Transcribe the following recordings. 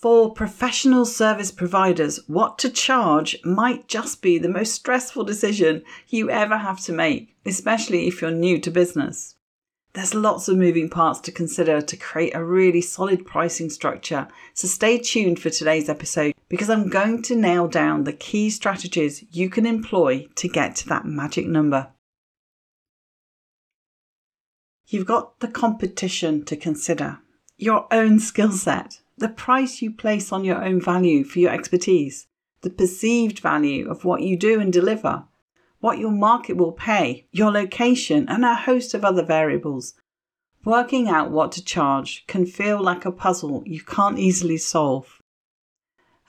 For professional service providers, what to charge might just be the most stressful decision you ever have to make, especially if you're new to business. There's lots of moving parts to consider to create a really solid pricing structure, so stay tuned for today's episode because I'm going to nail down the key strategies you can employ to get to that magic number. You've got the competition to consider, your own skill set, the price you place on your own value for your expertise, the perceived value of what you do and deliver, what your market will pay, your location, and a host of other variables. Working out what to charge can feel like a puzzle you can't easily solve.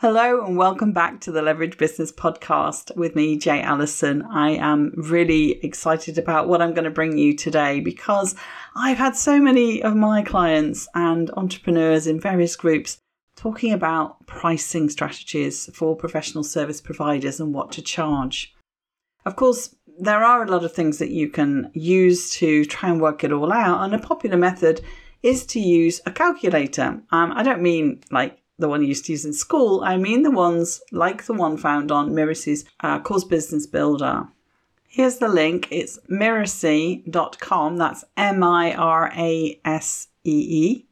Hello and welcome back to the Leverage Business Podcast with me, Jay Allison. I am really excited about what I'm going to bring you today because I've had so many of my clients and entrepreneurs in various groups talking about pricing strategies for professional service providers and what to charge. Of course, there are a lot of things that you can use to try and work it all out, and a popular method is to use a calculator. Um, I don't mean like the one you used to use in school. I mean the ones like the one found on Mirasee's uh, Course Business Builder. Here's the link. It's mirasee.com. That's M I R A S E E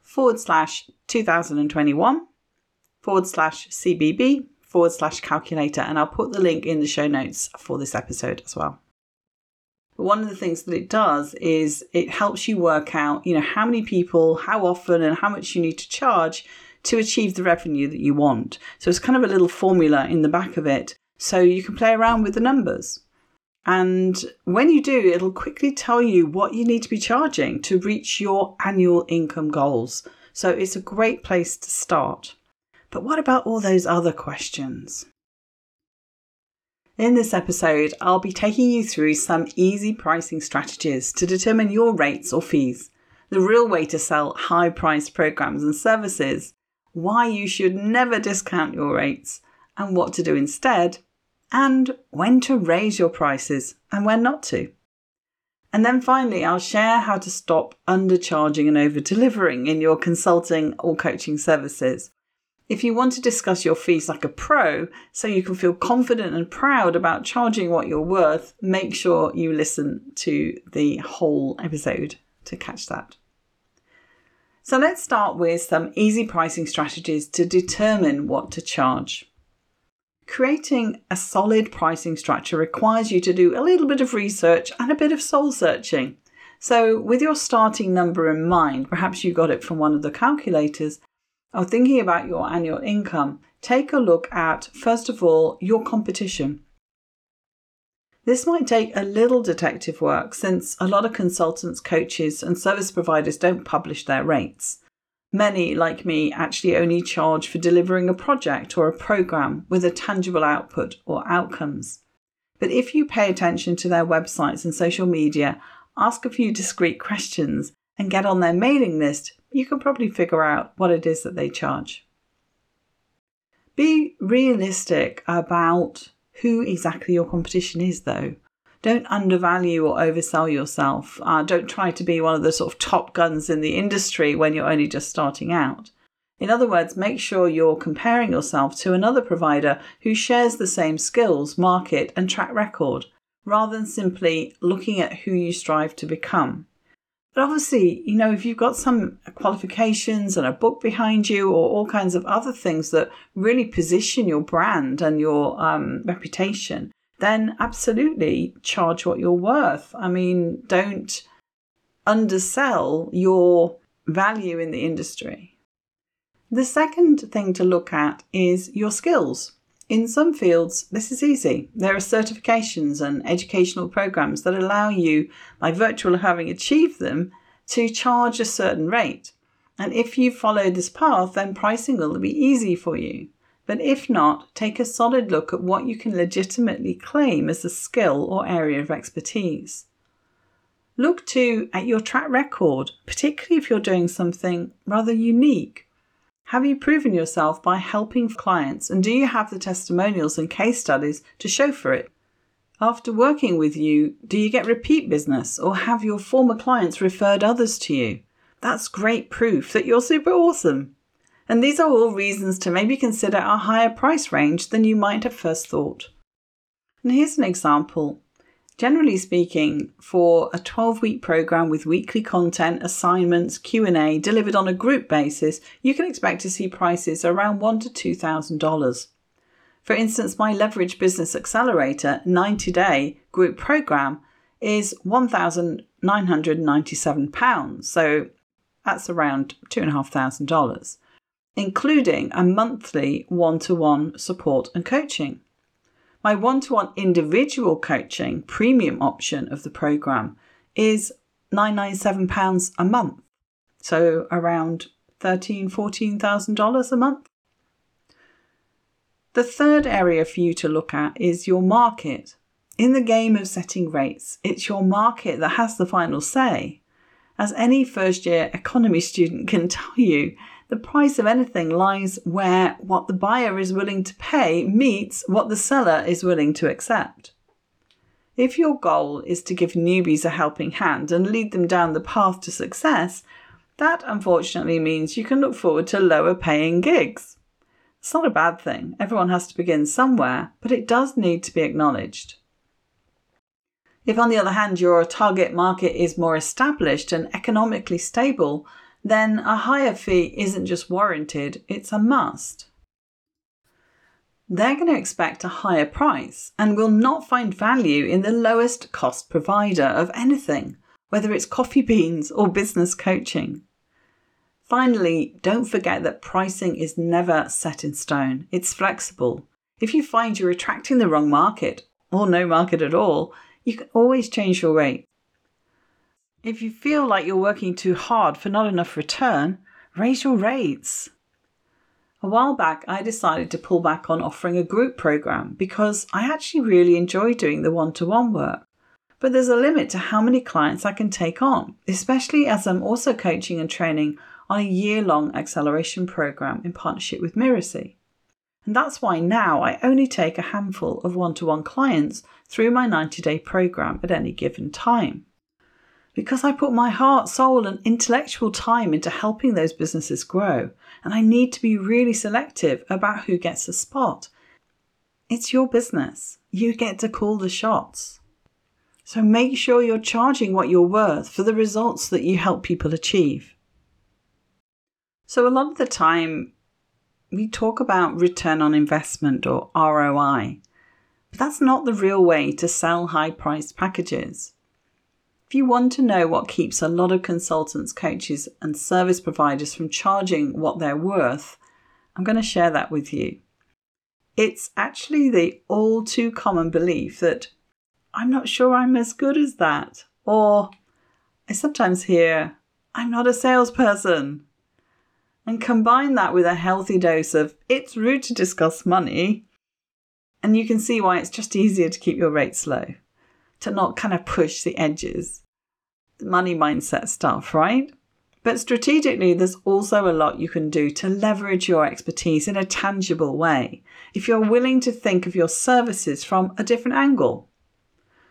forward slash 2021 forward slash CBB forward slash calculator. And I'll put the link in the show notes for this episode as well. But one of the things that it does is it helps you work out, you know, how many people, how often, and how much you need to charge to achieve the revenue that you want. So it's kind of a little formula in the back of it. So you can play around with the numbers. And when you do, it'll quickly tell you what you need to be charging to reach your annual income goals. So it's a great place to start. But what about all those other questions? In this episode, I'll be taking you through some easy pricing strategies to determine your rates or fees, the real way to sell high priced programs and services, why you should never discount your rates and what to do instead, and when to raise your prices and when not to. And then finally, I'll share how to stop undercharging and over delivering in your consulting or coaching services. If you want to discuss your fees like a pro so you can feel confident and proud about charging what you're worth, make sure you listen to the whole episode to catch that. So let's start with some easy pricing strategies to determine what to charge. Creating a solid pricing structure requires you to do a little bit of research and a bit of soul searching. So, with your starting number in mind, perhaps you got it from one of the calculators, or thinking about your annual income, take a look at, first of all, your competition. This might take a little detective work since a lot of consultants, coaches, and service providers don't publish their rates. Many, like me, actually only charge for delivering a project or a program with a tangible output or outcomes. But if you pay attention to their websites and social media, ask a few discreet questions, and get on their mailing list, you can probably figure out what it is that they charge. Be realistic about who exactly your competition is, though. Don't undervalue or oversell yourself. Uh, don't try to be one of the sort of top guns in the industry when you're only just starting out. In other words, make sure you're comparing yourself to another provider who shares the same skills, market, and track record, rather than simply looking at who you strive to become. But obviously, you know, if you've got some qualifications and a book behind you or all kinds of other things that really position your brand and your um, reputation, then absolutely charge what you're worth. I mean, don't undersell your value in the industry. The second thing to look at is your skills. In some fields, this is easy. There are certifications and educational programs that allow you, by virtue of having achieved them, to charge a certain rate. And if you follow this path, then pricing will be easy for you. But if not, take a solid look at what you can legitimately claim as a skill or area of expertise. Look too at your track record, particularly if you're doing something rather unique have you proven yourself by helping clients and do you have the testimonials and case studies to show for it? After working with you, do you get repeat business or have your former clients referred others to you? That's great proof that you're super awesome. And these are all reasons to maybe consider a higher price range than you might have first thought. And here's an example. Generally speaking, for a 12-week program with weekly content, assignments, Q&A delivered on a group basis, you can expect to see prices around $1 to $2,000. For instance, my Leverage Business Accelerator 90-day group program is £1,997. So that's around $2,500, including a monthly one to one support and coaching. My one to one individual coaching premium option of the program is £997 a month. So around $13,000, $14,000 a month. The third area for you to look at is your market. In the game of setting rates, it's your market that has the final say. As any first year economy student can tell you, the price of anything lies where what the buyer is willing to pay meets what the seller is willing to accept. If your goal is to give newbies a helping hand and lead them down the path to success, that unfortunately means you can look forward to lower paying gigs. It's not a bad thing. Everyone has to begin somewhere, but it does need to be acknowledged. If, on the other hand, your target market is more established and economically stable, then a higher fee isn't just warranted, it's a must. They're going to expect a higher price and will not find value in the lowest cost provider of anything, whether it's coffee beans or business coaching. Finally, don't forget that pricing is never set in stone, it's flexible. If you find you're attracting the wrong market, or no market at all, you can always change your rate. If you feel like you're working too hard for not enough return, raise your rates. A while back, I decided to pull back on offering a group program because I actually really enjoy doing the one to one work. But there's a limit to how many clients I can take on, especially as I'm also coaching and training on a year long acceleration program in partnership with Mirasee. And that's why now I only take a handful of one to one clients through my 90 day program at any given time. Because I put my heart, soul, and intellectual time into helping those businesses grow, and I need to be really selective about who gets a spot. It's your business. You get to call the shots. So make sure you're charging what you're worth for the results that you help people achieve. So, a lot of the time, we talk about return on investment or ROI, but that's not the real way to sell high priced packages. If you want to know what keeps a lot of consultants, coaches, and service providers from charging what they're worth, I'm going to share that with you. It's actually the all too common belief that I'm not sure I'm as good as that, or I sometimes hear, I'm not a salesperson, and combine that with a healthy dose of it's rude to discuss money, and you can see why it's just easier to keep your rates low, to not kind of push the edges. Money mindset stuff, right? But strategically, there's also a lot you can do to leverage your expertise in a tangible way if you're willing to think of your services from a different angle.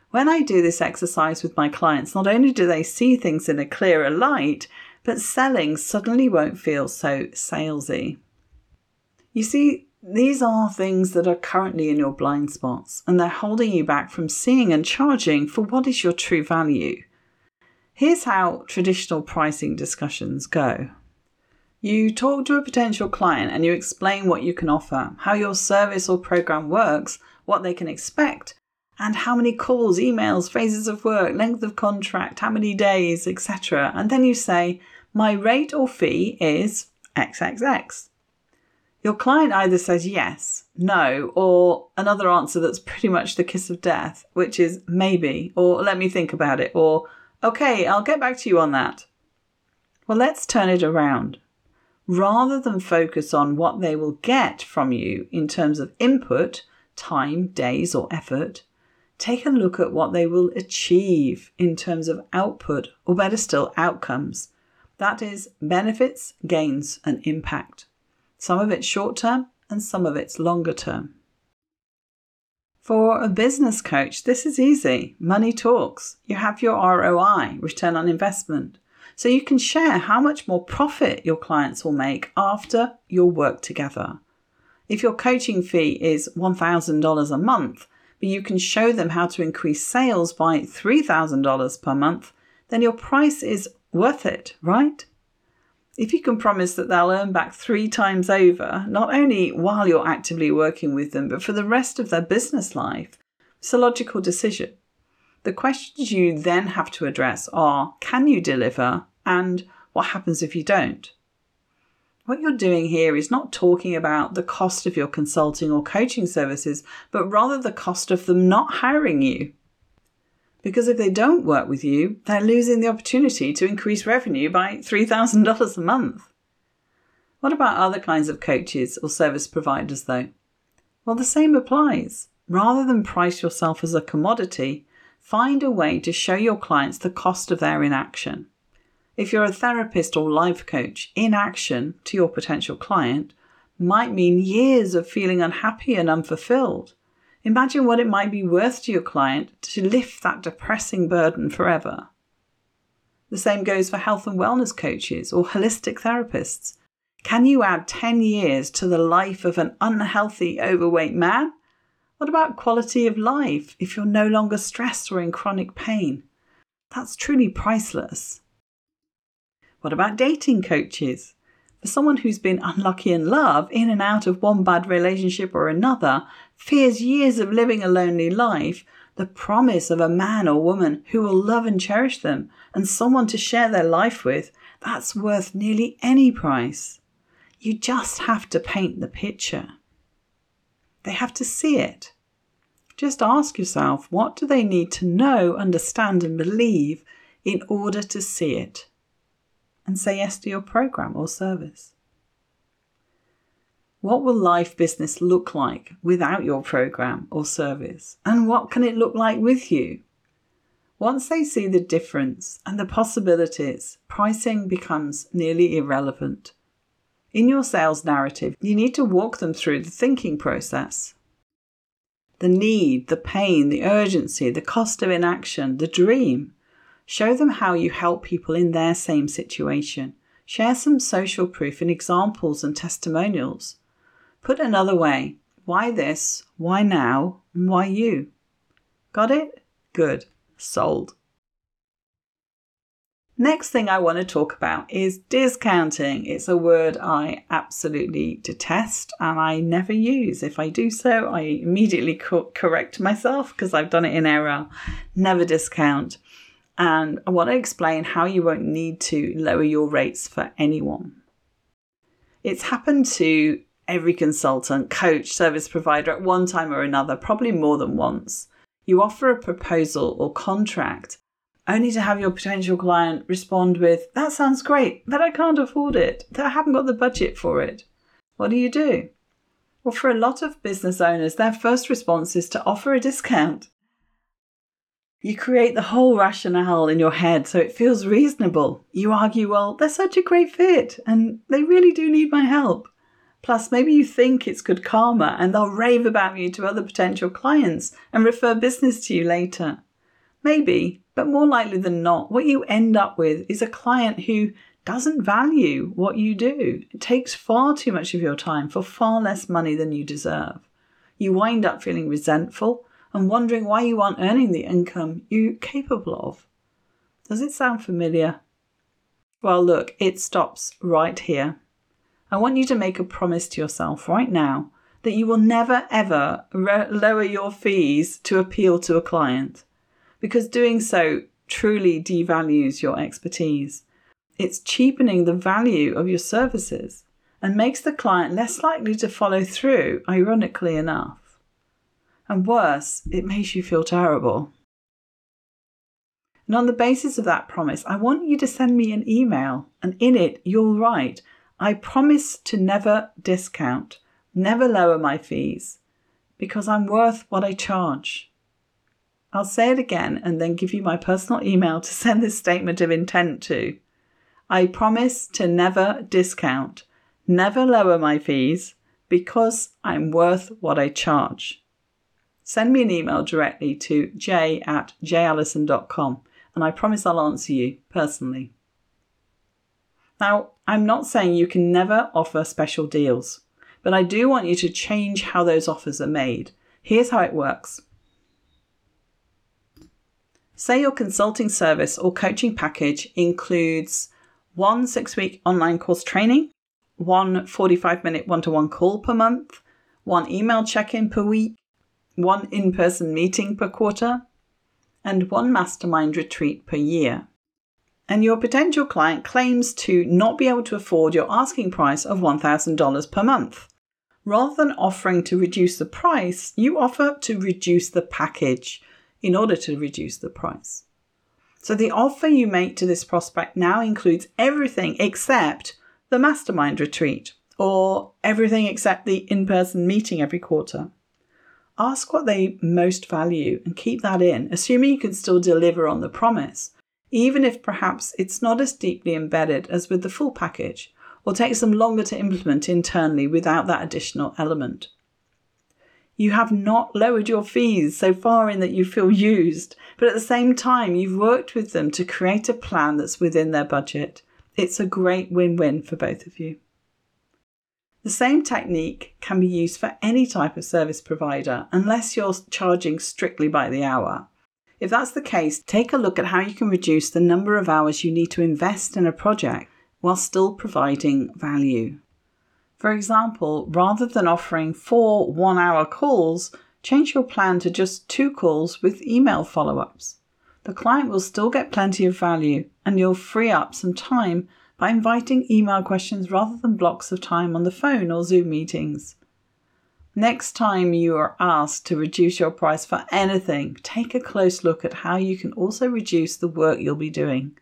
When I do this exercise with my clients, not only do they see things in a clearer light, but selling suddenly won't feel so salesy. You see, these are things that are currently in your blind spots, and they're holding you back from seeing and charging for what is your true value. Here's how traditional pricing discussions go. You talk to a potential client and you explain what you can offer, how your service or program works, what they can expect, and how many calls, emails, phases of work, length of contract, how many days, etc. And then you say, My rate or fee is XXX. Your client either says yes, no, or another answer that's pretty much the kiss of death, which is maybe, or let me think about it, or okay, I'll get back to you on that. Well, let's turn it around. Rather than focus on what they will get from you in terms of input, time, days, or effort, take a look at what they will achieve in terms of output, or better still, outcomes. That is, benefits, gains, and impact. Some of it's short term and some of it's longer term. For a business coach, this is easy. Money talks. You have your ROI, return on investment. so you can share how much more profit your clients will make after your work together. If your coaching fee is $1,000 a month, but you can show them how to increase sales by $3,000 per month, then your price is worth it, right? If you can promise that they'll earn back three times over, not only while you're actively working with them, but for the rest of their business life, it's a logical decision. The questions you then have to address are can you deliver and what happens if you don't? What you're doing here is not talking about the cost of your consulting or coaching services, but rather the cost of them not hiring you. Because if they don't work with you, they're losing the opportunity to increase revenue by $3,000 a month. What about other kinds of coaches or service providers, though? Well, the same applies. Rather than price yourself as a commodity, find a way to show your clients the cost of their inaction. If you're a therapist or life coach, inaction to your potential client might mean years of feeling unhappy and unfulfilled. Imagine what it might be worth to your client to lift that depressing burden forever. The same goes for health and wellness coaches or holistic therapists. Can you add 10 years to the life of an unhealthy, overweight man? What about quality of life if you're no longer stressed or in chronic pain? That's truly priceless. What about dating coaches? For someone who's been unlucky in love, in and out of one bad relationship or another, fears years of living a lonely life, the promise of a man or woman who will love and cherish them and someone to share their life with, that's worth nearly any price. You just have to paint the picture. They have to see it. Just ask yourself what do they need to know, understand, and believe in order to see it? And say yes to your program or service. What will life business look like without your program or service? And what can it look like with you? Once they see the difference and the possibilities, pricing becomes nearly irrelevant. In your sales narrative, you need to walk them through the thinking process. The need, the pain, the urgency, the cost of inaction, the dream. Show them how you help people in their same situation. Share some social proof and examples and testimonials. Put another way, why this, why now, and why you? Got it? Good. Sold. Next thing I want to talk about is discounting. It's a word I absolutely detest and I never use. If I do so, I immediately correct myself because I've done it in error. Never discount. And I want to explain how you won't need to lower your rates for anyone. It's happened to every consultant, coach, service provider at one time or another, probably more than once. You offer a proposal or contract only to have your potential client respond with, That sounds great, but I can't afford it. That I haven't got the budget for it. What do you do? Well, for a lot of business owners, their first response is to offer a discount. You create the whole rationale in your head so it feels reasonable. You argue, well, they're such a great fit and they really do need my help. Plus, maybe you think it's good karma and they'll rave about you to other potential clients and refer business to you later. Maybe, but more likely than not, what you end up with is a client who doesn't value what you do. It takes far too much of your time for far less money than you deserve. You wind up feeling resentful and wondering why you aren't earning the income you're capable of. Does it sound familiar? Well, look, it stops right here. I want you to make a promise to yourself right now that you will never ever re- lower your fees to appeal to a client because doing so truly devalues your expertise. It's cheapening the value of your services and makes the client less likely to follow through, ironically enough. And worse, it makes you feel terrible. And on the basis of that promise, I want you to send me an email, and in it, you'll write, I promise to never discount, never lower my fees, because I'm worth what I charge. I'll say it again and then give you my personal email to send this statement of intent to. I promise to never discount, never lower my fees because I'm worth what I charge. Send me an email directly to j at jallison.com and I promise I'll answer you personally. Now, I'm not saying you can never offer special deals, but I do want you to change how those offers are made. Here's how it works. Say your consulting service or coaching package includes one six week online course training, one 45 minute one to one call per month, one email check in per week, one in person meeting per quarter, and one mastermind retreat per year. And your potential client claims to not be able to afford your asking price of $1,000 per month. Rather than offering to reduce the price, you offer to reduce the package in order to reduce the price. So the offer you make to this prospect now includes everything except the mastermind retreat or everything except the in person meeting every quarter. Ask what they most value and keep that in, assuming you can still deliver on the promise, even if perhaps it's not as deeply embedded as with the full package or takes them longer to implement internally without that additional element. You have not lowered your fees so far in that you feel used, but at the same time, you've worked with them to create a plan that's within their budget. It's a great win win for both of you. The same technique can be used for any type of service provider unless you're charging strictly by the hour. If that's the case, take a look at how you can reduce the number of hours you need to invest in a project while still providing value. For example, rather than offering four one hour calls, change your plan to just two calls with email follow ups. The client will still get plenty of value and you'll free up some time by inviting email questions rather than blocks of time on the phone or Zoom meetings. Next time you are asked to reduce your price for anything, take a close look at how you can also reduce the work you'll be doing.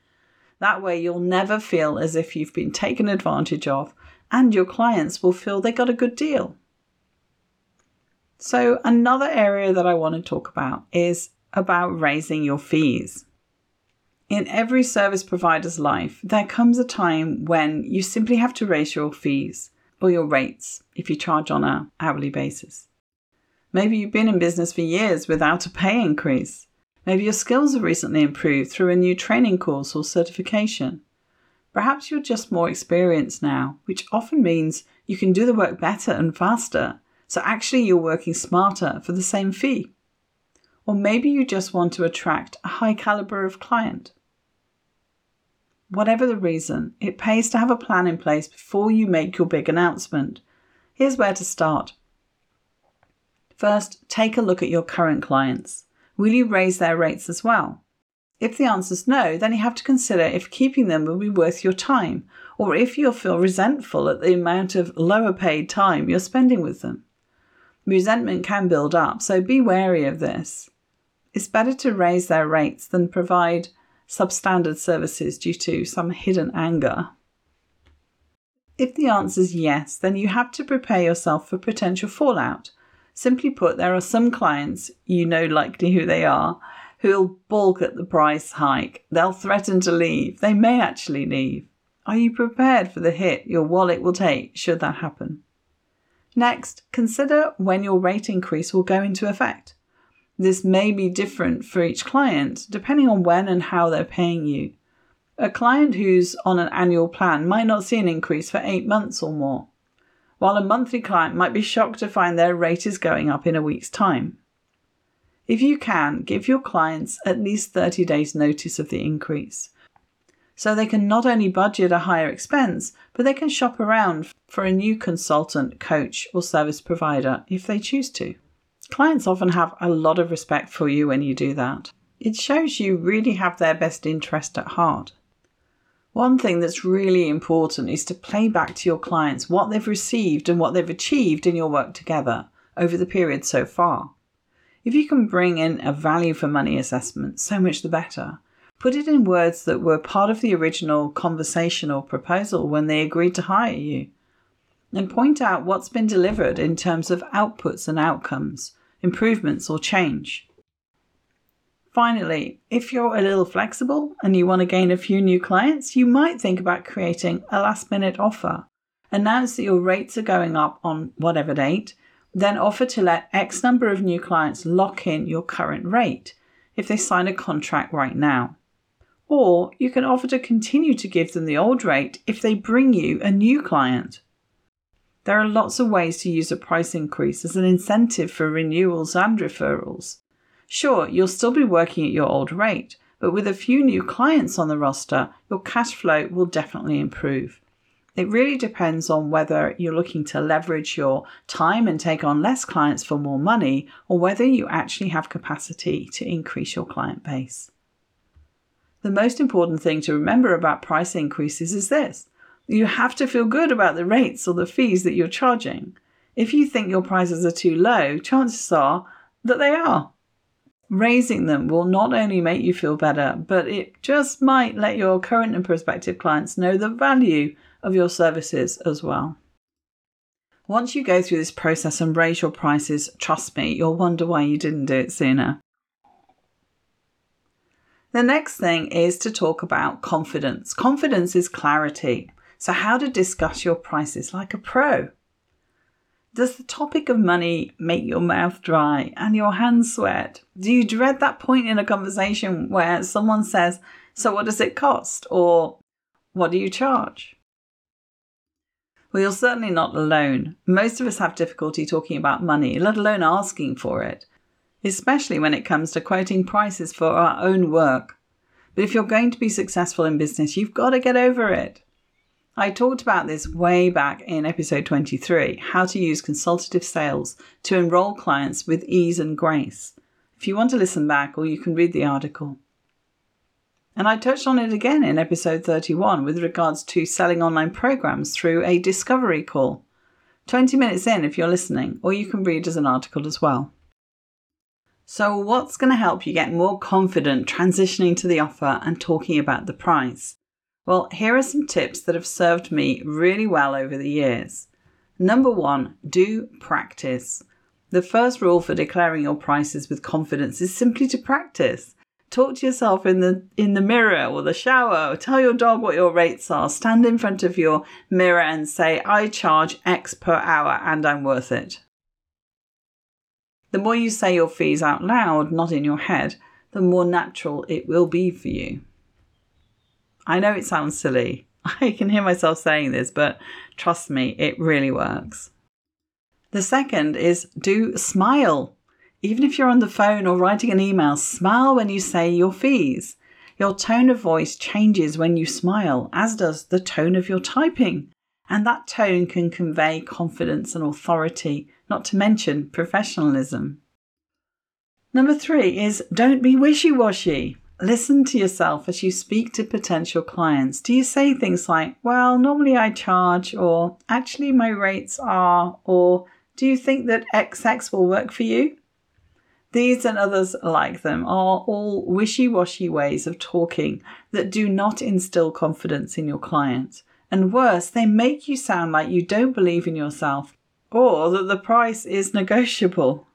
That way, you'll never feel as if you've been taken advantage of, and your clients will feel they got a good deal. So, another area that I want to talk about is about raising your fees. In every service provider's life, there comes a time when you simply have to raise your fees or your rates if you charge on an hourly basis. Maybe you've been in business for years without a pay increase. Maybe your skills have recently improved through a new training course or certification. Perhaps you're just more experienced now, which often means you can do the work better and faster. So actually, you're working smarter for the same fee. Or maybe you just want to attract a high caliber of client. Whatever the reason, it pays to have a plan in place before you make your big announcement. Here's where to start. First, take a look at your current clients. Will you raise their rates as well? If the answer is no, then you have to consider if keeping them will be worth your time, or if you'll feel resentful at the amount of lower paid time you're spending with them. Resentment can build up, so be wary of this. It's better to raise their rates than provide substandard services due to some hidden anger? If the answer is yes, then you have to prepare yourself for potential fallout. Simply put, there are some clients, you know likely who they are, who'll balk at the price hike. They'll threaten to leave. They may actually leave. Are you prepared for the hit your wallet will take should that happen? Next, consider when your rate increase will go into effect. This may be different for each client depending on when and how they're paying you. A client who's on an annual plan might not see an increase for eight months or more, while a monthly client might be shocked to find their rate is going up in a week's time. If you can, give your clients at least 30 days' notice of the increase. So they can not only budget a higher expense, but they can shop around for a new consultant, coach, or service provider if they choose to. Clients often have a lot of respect for you when you do that. It shows you really have their best interest at heart. One thing that's really important is to play back to your clients what they've received and what they've achieved in your work together over the period so far. If you can bring in a value for money assessment, so much the better. Put it in words that were part of the original conversation or proposal when they agreed to hire you. And point out what's been delivered in terms of outputs and outcomes improvements, or change. Finally, if you're a little flexible and you want to gain a few new clients, you might think about creating a last minute offer. Announce that your rates are going up on whatever date, then offer to let X number of new clients lock in your current rate if they sign a contract right now. Or you can offer to continue to give them the old rate if they bring you a new client. There are lots of ways to use a price increase as an incentive for renewals and referrals. Sure, you'll still be working at your old rate, but with a few new clients on the roster, your cash flow will definitely improve. It really depends on whether you're looking to leverage your time and take on less clients for more money, or whether you actually have capacity to increase your client base. The most important thing to remember about price increases is this you have to feel good about the rates or the fees that you're charging. If you think your prices are too low, chances are that they are. Raising them will not only make you feel better, but it just might let your current and prospective clients know the value of your services as well. Once you go through this process and raise your prices, trust me, you'll wonder why you didn't do it sooner. The next thing is to talk about confidence. Confidence is clarity. So, how to discuss your prices like a pro. Does the topic of money make your mouth dry and your hands sweat? Do you dread that point in a conversation where someone says, So, what does it cost? or What do you charge? Well, you're certainly not alone. Most of us have difficulty talking about money, let alone asking for it, especially when it comes to quoting prices for our own work. But if you're going to be successful in business, you've got to get over it. I talked about this way back in episode 23 how to use consultative sales to enroll clients with ease and grace. If you want to listen back, or you can read the article. And I touched on it again in episode 31 with regards to selling online programs through a discovery call. 20 minutes in if you're listening, or you can read as an article as well. So, what's going to help you get more confident transitioning to the offer and talking about the price? Well, here are some tips that have served me really well over the years. Number one, do practice. The first rule for declaring your prices with confidence is simply to practice. Talk to yourself in the in the mirror or the shower, or tell your dog what your rates are. Stand in front of your mirror and say, I charge X per hour and I'm worth it. The more you say your fees out loud, not in your head, the more natural it will be for you. I know it sounds silly. I can hear myself saying this, but trust me, it really works. The second is do smile. Even if you're on the phone or writing an email, smile when you say your fees. Your tone of voice changes when you smile, as does the tone of your typing. And that tone can convey confidence and authority, not to mention professionalism. Number three is don't be wishy washy. Listen to yourself as you speak to potential clients. Do you say things like, well, normally I charge, or actually my rates are, or do you think that XX will work for you? These and others like them are all wishy washy ways of talking that do not instill confidence in your client. And worse, they make you sound like you don't believe in yourself or that the price is negotiable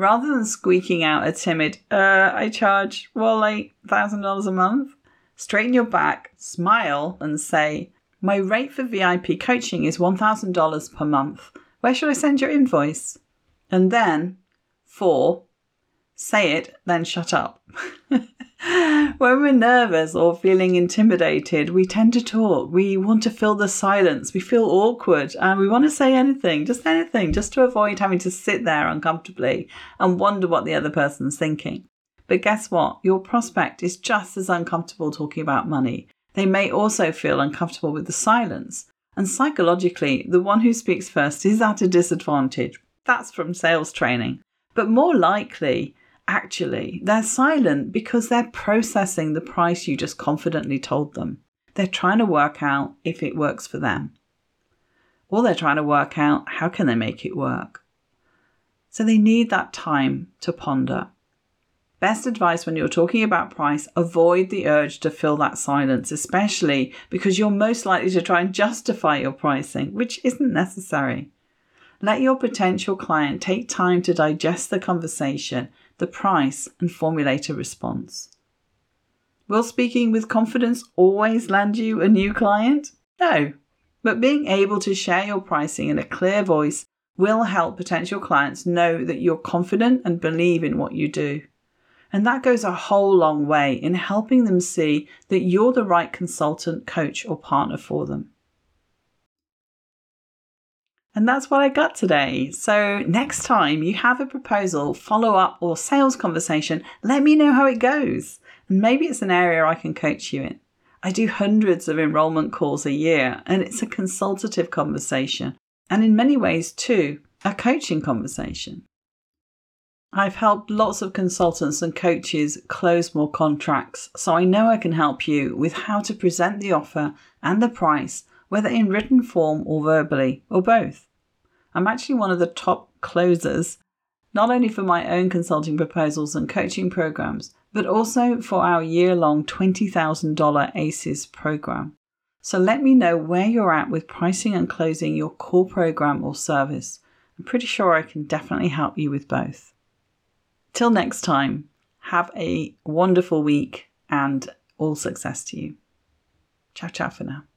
rather than squeaking out a timid, uh, I charge, well, like $1,000 a month, straighten your back, smile, and say, my rate for VIP coaching is $1,000 per month. Where should I send your invoice? And then, four, say it, then shut up. when we're nervous or feeling intimidated, we tend to talk. We want to fill the silence. We feel awkward and we want to say anything, just anything, just to avoid having to sit there uncomfortably and wonder what the other person's thinking. But guess what? Your prospect is just as uncomfortable talking about money. They may also feel uncomfortable with the silence. And psychologically, the one who speaks first is at a disadvantage. That's from sales training. But more likely, actually, they're silent because they're processing the price you just confidently told them. They're trying to work out if it works for them. Or they're trying to work out how can they make it work. So they need that time to ponder. Best advice when you're talking about price, avoid the urge to fill that silence, especially because you're most likely to try and justify your pricing, which isn't necessary. Let your potential client take time to digest the conversation the price, and formulate a response. Will speaking with confidence always land you a new client? No. But being able to share your pricing in a clear voice will help potential clients know that you're confident and believe in what you do. And that goes a whole long way in helping them see that you're the right consultant, coach, or partner for them. And that's what I got today. So, next time you have a proposal, follow up, or sales conversation, let me know how it goes. And maybe it's an area I can coach you in. I do hundreds of enrollment calls a year, and it's a consultative conversation, and in many ways, too, a coaching conversation. I've helped lots of consultants and coaches close more contracts, so I know I can help you with how to present the offer and the price whether in written form or verbally, or both. I'm actually one of the top closers, not only for my own consulting proposals and coaching programs, but also for our year long $20,000 ACES program. So let me know where you're at with pricing and closing your core program or service. I'm pretty sure I can definitely help you with both. Till next time, have a wonderful week and all success to you. Ciao, ciao for now.